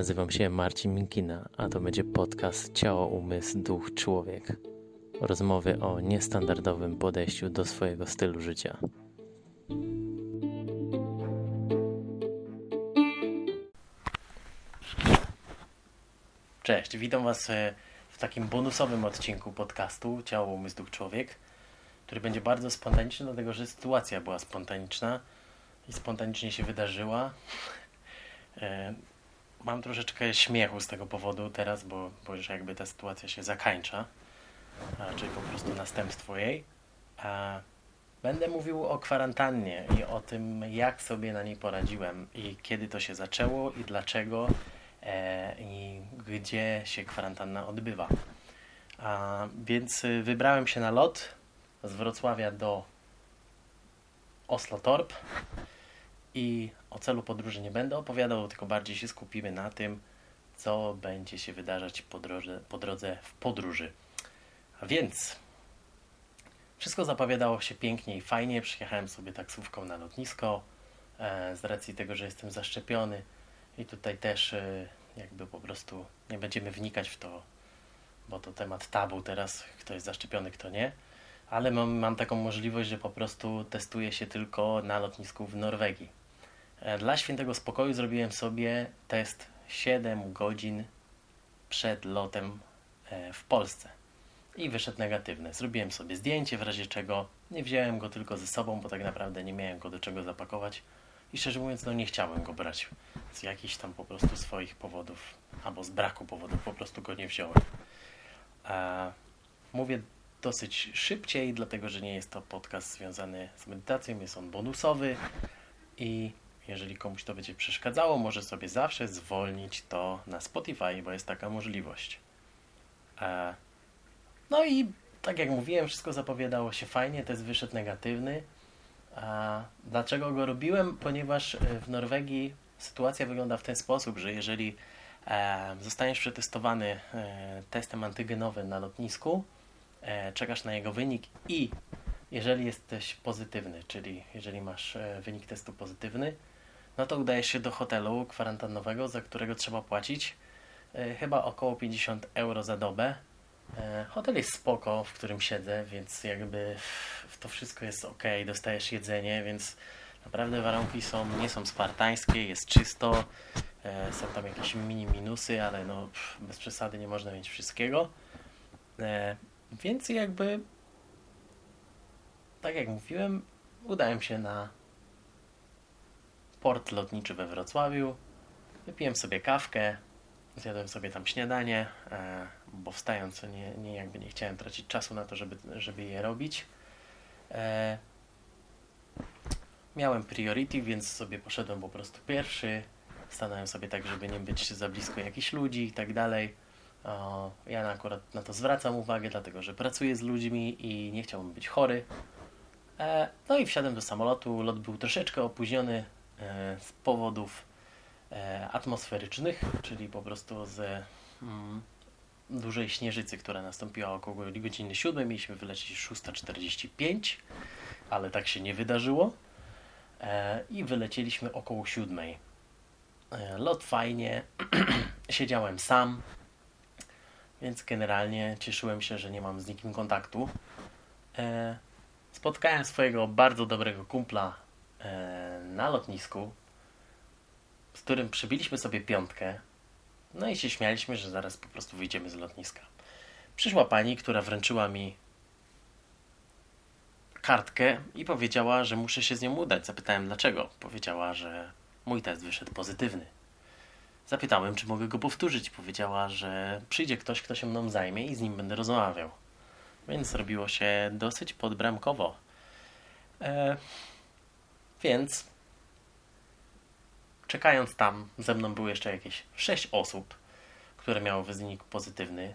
Nazywam się Marcin Minkina, a to będzie podcast Ciało, Umysł, Duch, Człowiek. Rozmowy o niestandardowym podejściu do swojego stylu życia. Cześć, witam Was e, w takim bonusowym odcinku podcastu Ciało, Umysł, Duch, Człowiek, który będzie bardzo spontaniczny, dlatego że sytuacja była spontaniczna i spontanicznie się wydarzyła. Mam troszeczkę śmiechu z tego powodu teraz, bo, bo już jakby ta sytuacja się zakańcza, czyli po prostu następstwo jej. Będę mówił o kwarantannie i o tym, jak sobie na niej poradziłem i kiedy to się zaczęło i dlaczego e, i gdzie się kwarantanna odbywa. Więc wybrałem się na lot z Wrocławia do Oslo Torp i o celu podróży nie będę opowiadał, tylko bardziej się skupimy na tym, co będzie się wydarzać po drodze, po drodze w podróży. A więc wszystko zapowiadało się pięknie i fajnie. Przyjechałem sobie taksówką na lotnisko e, z racji tego, że jestem zaszczepiony i tutaj też e, jakby po prostu nie będziemy wnikać w to, bo to temat tabu teraz, kto jest zaszczepiony, kto nie. Ale mam, mam taką możliwość, że po prostu testuję się tylko na lotnisku w Norwegii dla świętego spokoju zrobiłem sobie test 7 godzin przed lotem e, w Polsce i wyszedł negatywny. Zrobiłem sobie zdjęcie, w razie czego nie wziąłem go tylko ze sobą, bo tak naprawdę nie miałem go do czego zapakować i szczerze mówiąc, no nie chciałem go brać z jakichś tam po prostu swoich powodów albo z braku powodów, po prostu go nie wziąłem. E, mówię dosyć szybciej, dlatego że nie jest to podcast związany z medytacją, jest on bonusowy i jeżeli komuś to będzie przeszkadzało, może sobie zawsze zwolnić to na Spotify, bo jest taka możliwość. E, no i tak jak mówiłem, wszystko zapowiadało się fajnie, test wyszedł negatywny. Dlaczego go robiłem? Ponieważ e, w Norwegii sytuacja wygląda w ten sposób, że jeżeli e, zostaniesz przetestowany testem antygenowym na lotnisku, czekasz na jego wynik i jeżeli jesteś pozytywny, czyli jeżeli masz wynik testu pozytywny, no to udajesz się do hotelu kwarantannowego, za którego trzeba płacić e, chyba około 50 euro za dobę. E, hotel jest spoko, w którym siedzę, więc jakby to wszystko jest ok, dostajesz jedzenie, więc naprawdę warunki są, nie są spartańskie, jest czysto, e, są tam jakieś mini minusy, ale no bez przesady nie można mieć wszystkiego. Więc jakby tak jak mówiłem, udałem się na port lotniczy we Wrocławiu. Wypiłem sobie kawkę, zjadłem sobie tam śniadanie, e, bo wstając nie, nie, jakby nie chciałem tracić czasu na to, żeby, żeby je robić. E, miałem priority, więc sobie poszedłem po prostu pierwszy. Stanąłem sobie tak, żeby nie być za blisko jakichś ludzi i tak dalej. Ja akurat na to zwracam uwagę, dlatego że pracuję z ludźmi i nie chciałbym być chory. E, no i wsiadłem do samolotu. Lot był troszeczkę opóźniony, z powodów e, atmosferycznych, czyli po prostu z mm, dużej śnieżycy, która nastąpiła około godziny 7. Mieliśmy wylecieć 6.45, ale tak się nie wydarzyło. E, I wylecieliśmy około 7. Lot fajnie, siedziałem sam, więc generalnie cieszyłem się, że nie mam z nikim kontaktu. Spotkałem swojego bardzo dobrego kumpla E, na lotnisku, z którym przybiliśmy sobie piątkę, no i się śmialiśmy, że zaraz po prostu wyjdziemy z lotniska. Przyszła pani, która wręczyła mi kartkę i powiedziała, że muszę się z nią udać. Zapytałem dlaczego. Powiedziała, że mój test wyszedł pozytywny. Zapytałem, czy mogę go powtórzyć. Powiedziała, że przyjdzie ktoś, kto się mną zajmie i z nim będę rozmawiał. Więc zrobiło się dosyć podbramkowo. E, więc czekając tam, ze mną było jeszcze jakieś 6 osób, które miały wynik pozytywny.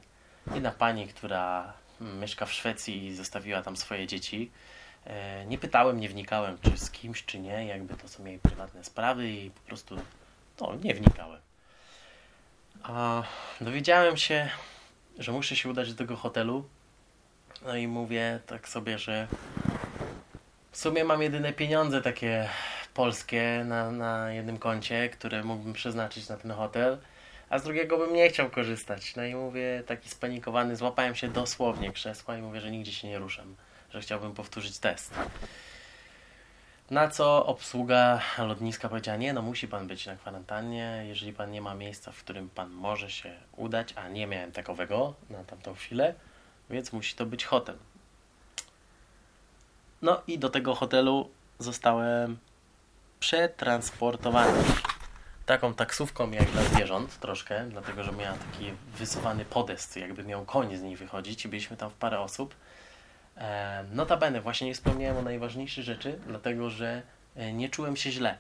Jedna pani, która mieszka w Szwecji i zostawiła tam swoje dzieci. E, nie pytałem, nie wnikałem, czy z kimś, czy nie, jakby to są jej prywatne sprawy i po prostu no, nie wnikałem. A dowiedziałem się, że muszę się udać do tego hotelu. No i mówię tak sobie, że w sumie mam jedyne pieniądze takie polskie na, na jednym koncie, które mógłbym przeznaczyć na ten hotel. a z drugiego bym nie chciał korzystać. No i mówię, taki spanikowany, złapałem się dosłownie krzesła i mówię, że nigdzie się nie ruszam, że chciałbym powtórzyć test. Na co obsługa lotniska powiedziała, nie no musi pan być na kwarantannie, jeżeli pan nie ma miejsca, w którym pan może się udać, a nie miałem takowego na tamtą chwilę, więc musi to być hotel. No i do tego hotelu zostałem przetransportowany taką taksówką jak dla zwierząt troszkę, dlatego że miała taki wysuwany podest, jakby miał koń z niej wychodzić i byliśmy tam w parę osób. E, notabene, właśnie nie wspomniałem o najważniejszej rzeczy, dlatego że e, nie czułem się źle.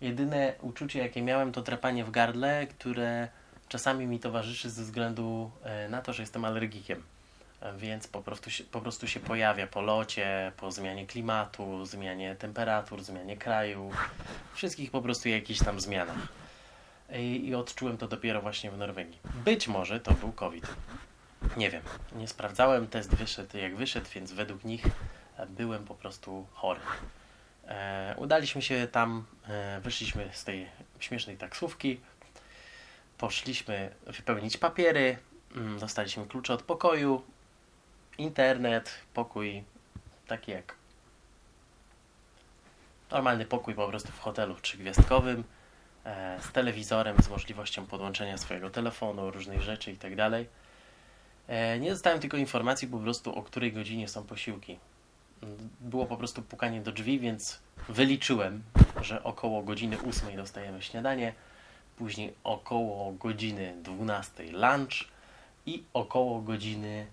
Jedyne uczucie, jakie miałem, to drapanie w gardle, które czasami mi towarzyszy ze względu e, na to, że jestem alergikiem. Więc po prostu, się, po prostu się pojawia po locie, po zmianie klimatu, zmianie temperatur, zmianie kraju, wszystkich po prostu jakichś tam zmianach. I, I odczułem to dopiero właśnie w Norwegii. Być może to był COVID. Nie wiem, nie sprawdzałem, test wyszedł jak wyszedł, więc według nich byłem po prostu chory. E, udaliśmy się tam, e, wyszliśmy z tej śmiesznej taksówki, poszliśmy wypełnić papiery, mm, dostaliśmy klucze od pokoju, internet, pokój taki jak normalny pokój po prostu w hotelu trzygwiazdkowym e, z telewizorem, z możliwością podłączenia swojego telefonu, różnych rzeczy itd. E, nie dostałem tylko informacji po prostu o której godzinie są posiłki. Było po prostu pukanie do drzwi, więc wyliczyłem, że około godziny 8 dostajemy śniadanie, później około godziny 12 lunch i około godziny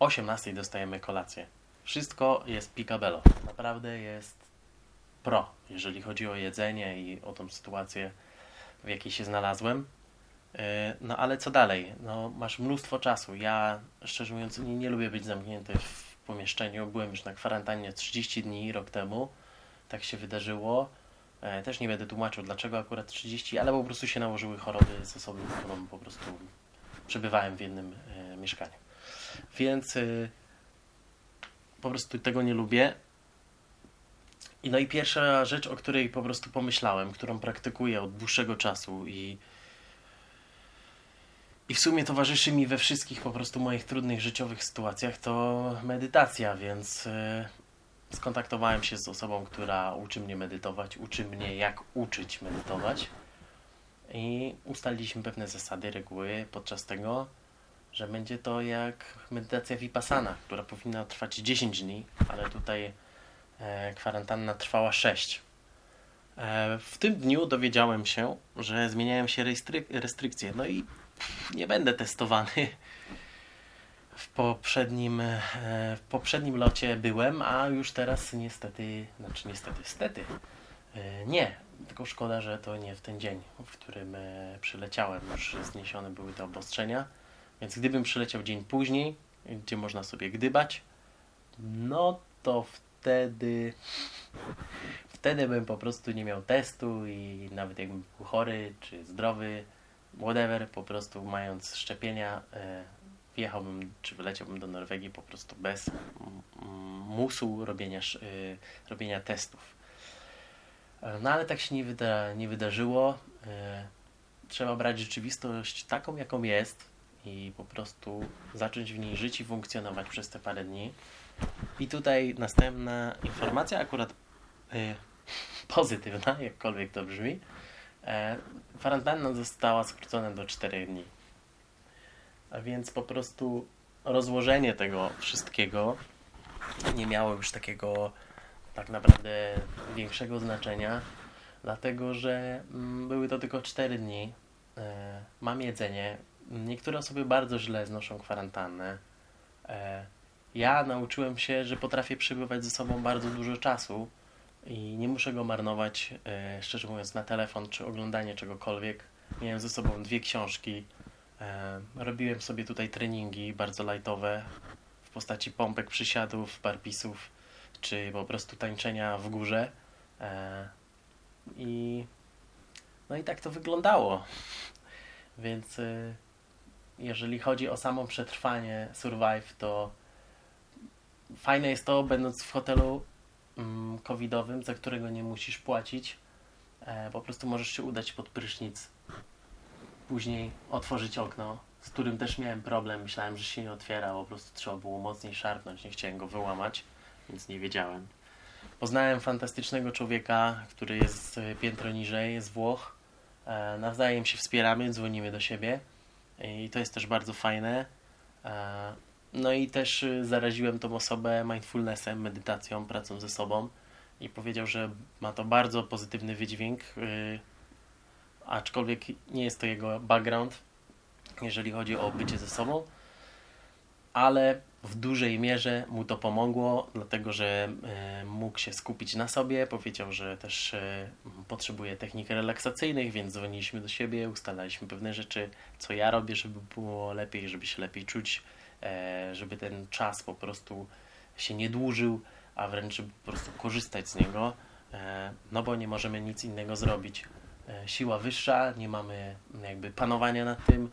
18 dostajemy kolację. Wszystko jest picabello. Naprawdę jest pro, jeżeli chodzi o jedzenie i o tą sytuację, w jakiej się znalazłem. E, no ale co dalej? No, masz mnóstwo czasu. Ja, szczerze mówiąc, nie, nie lubię być zamknięty w pomieszczeniu. Byłem już na kwarantannie 30 dni rok temu. Tak się wydarzyło. E, też nie będę tłumaczył, dlaczego akurat 30, ale po prostu się nałożyły choroby z osobą, którą po prostu przebywałem w jednym e, mieszkaniu. Więc y, po prostu tego nie lubię. I no i pierwsza rzecz, o której po prostu pomyślałem, którą praktykuję od dłuższego czasu i i w sumie towarzyszy mi we wszystkich po prostu moich trudnych życiowych sytuacjach to medytacja, więc y, skontaktowałem się z osobą, która uczy mnie medytować, uczy mnie jak uczyć medytować. I ustaliliśmy pewne zasady, reguły podczas tego że będzie to jak medytacja vipassana, która powinna trwać 10 dni, ale tutaj e, kwarantanna trwała 6. E, w tym dniu dowiedziałem się, że zmieniają się restryk restrykcje. No i nie będę testowany. W poprzednim, e, w poprzednim locie byłem, a już teraz niestety, znaczy niestety, stety, e, nie. Tylko szkoda, że to nie w ten dzień, w którym e, przyleciałem. Już zniesione były te obostrzenia. Więc gdybym przyleciał dzień później, gdzie można sobie gdybać, no to wtedy wtedy bym po prostu nie miał testu i nawet jakbym był chory czy zdrowy, whatever, po prostu mając szczepienia, e, wjechałbym czy wyleciałbym do Norwegii po prostu bez musu robienia, e, robienia testów. E, no ale tak się nie, wyda, nie wydarzyło. Trzeba brać rzeczywistość taką, jaką jest i po prostu zacząć w niej żyć i funkcjonować przez te parę dni. I tutaj następna informacja, akurat y, pozytywna, jakkolwiek to brzmi. E, została skrócona do 4 dni. A więc po prostu rozłożenie tego wszystkiego nie miało już takiego tak naprawdę większego znaczenia, dlatego że mm, były to tylko 4 dni. E, mam jedzenie, Niektóre osoby bardzo źle znoszą kwarantannę. E, ja nauczyłem się, że potrafię przebywać ze sobą bardzo dużo czasu i nie muszę go marnować, e, szczerze mówiąc, na telefon czy oglądanie czegokolwiek. Miałem ze sobą dwie książki. E, robiłem sobie tutaj treningi bardzo lightowe w postaci pompek, przysiadów, barpisów czy po prostu tańczenia w górze. I no i tak to wyglądało. Więc jeżeli chodzi o samo przetrwanie Survive, to fajne jest to, będąc w hotelu mm, covidowym, za którego nie musisz płacić, e, po prostu możesz się udać pod prysznic później otworzyć okno, z którym też miałem problem. Myślałem, że się nie otwiera, po prostu trzeba było mocniej szarpnąć. Nie chciałem go wyłamać, więc nie wiedziałem. Poznałem fantastycznego człowieka, który jest e, piętro niżej, z Włoch. E, nawzajem się wspieramy, dzwonimy do siebie i to jest też bardzo fajne. E, no i też y, zaraziłem tą osobę mindfulnessem, medytacją, pracą ze sobą i powiedział, że ma to bardzo pozytywny wydźwięk, y, aczkolwiek nie jest to jego background, jeżeli chodzi o bycie ze sobą, ale w dużej mierze mu to pomogło, dlatego że y, mógł się skupić na sobie. Powiedział, że też potrzebuje technik relaksacyjnych, więc dzwoniliśmy do siebie, ustalaliśmy pewne rzeczy, co ja robię, żeby było lepiej, żeby się lepiej czuć E, żeby ten czas po prostu się nie dłużył, a wręcz po prostu korzystać z niego, e, no bo nie możemy nic innego zrobić. E, siła wyższa, nie mamy jakby panowania nad tym,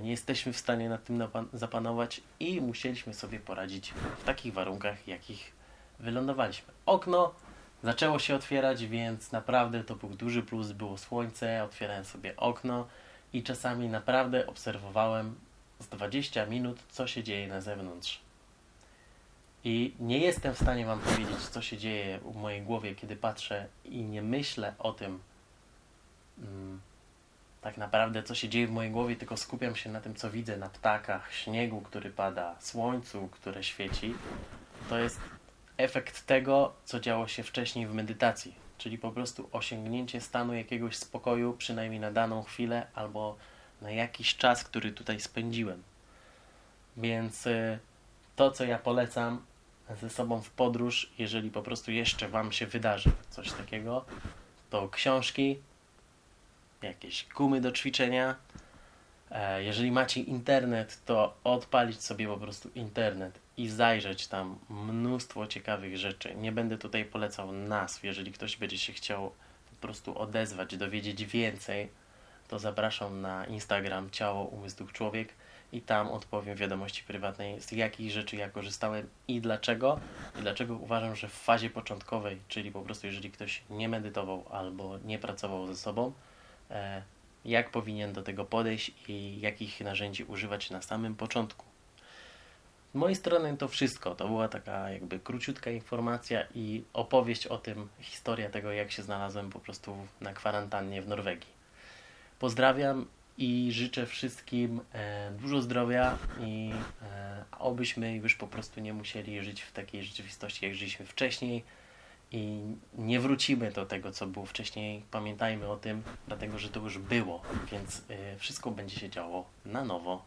nie jesteśmy w stanie nad tym zapanować i musieliśmy sobie poradzić w takich warunkach, jakich wylądowaliśmy. Okno zaczęło się otwierać, więc naprawdę to był duży plus, było słońce, otwierałem sobie okno i czasami naprawdę obserwowałem z 20 minut, co się dzieje na zewnątrz. I nie jestem w stanie Wam powiedzieć, co się dzieje w mojej głowie, kiedy patrzę i nie myślę o tym, mm, tak naprawdę, co się dzieje w mojej głowie, tylko skupiam się na tym, co widzę na ptakach, śniegu, który pada, słońcu, które świeci. To jest efekt tego, co działo się wcześniej w medytacji, czyli po prostu osiągnięcie stanu jakiegoś spokoju, przynajmniej na daną chwilę, albo na jakiś czas, który tutaj spędziłem. Więc y, to, co ja polecam ze sobą w podróż, jeżeli po prostu jeszcze Wam się wydarzy coś takiego, to książki, jakieś gumy do ćwiczenia. E, jeżeli macie internet, to odpalić sobie po prostu internet i zajrzeć tam mnóstwo ciekawych rzeczy. Nie będę tutaj polecał nazw, jeżeli ktoś będzie się chciał po prostu odezwać, dowiedzieć więcej to zapraszam na Instagram Ciało, Umysł, Duch, Człowiek i tam odpowiem w wiadomości prywatnej, z jakich rzeczy ja korzystałem i dlaczego. I dlaczego uważam, że w fazie początkowej, czyli po prostu jeżeli ktoś nie medytował albo nie pracował ze sobą, jak powinien do tego podejść i jakich narzędzi używać na samym początku. Z mojej strony to wszystko. To była taka jakby króciutka informacja i opowieść o tym, historia tego, jak się znalazłem po prostu na kwarantannie w Norwegii. Pozdrawiam i życzę wszystkim e, dużo zdrowia i e, obyśmy już po prostu nie musieli żyć w takiej rzeczywistości, jak żyliśmy wcześniej i nie wrócimy do tego, co było wcześniej. Pamiętajmy o tym, dlatego że to już było, więc e, wszystko będzie się działo na nowo.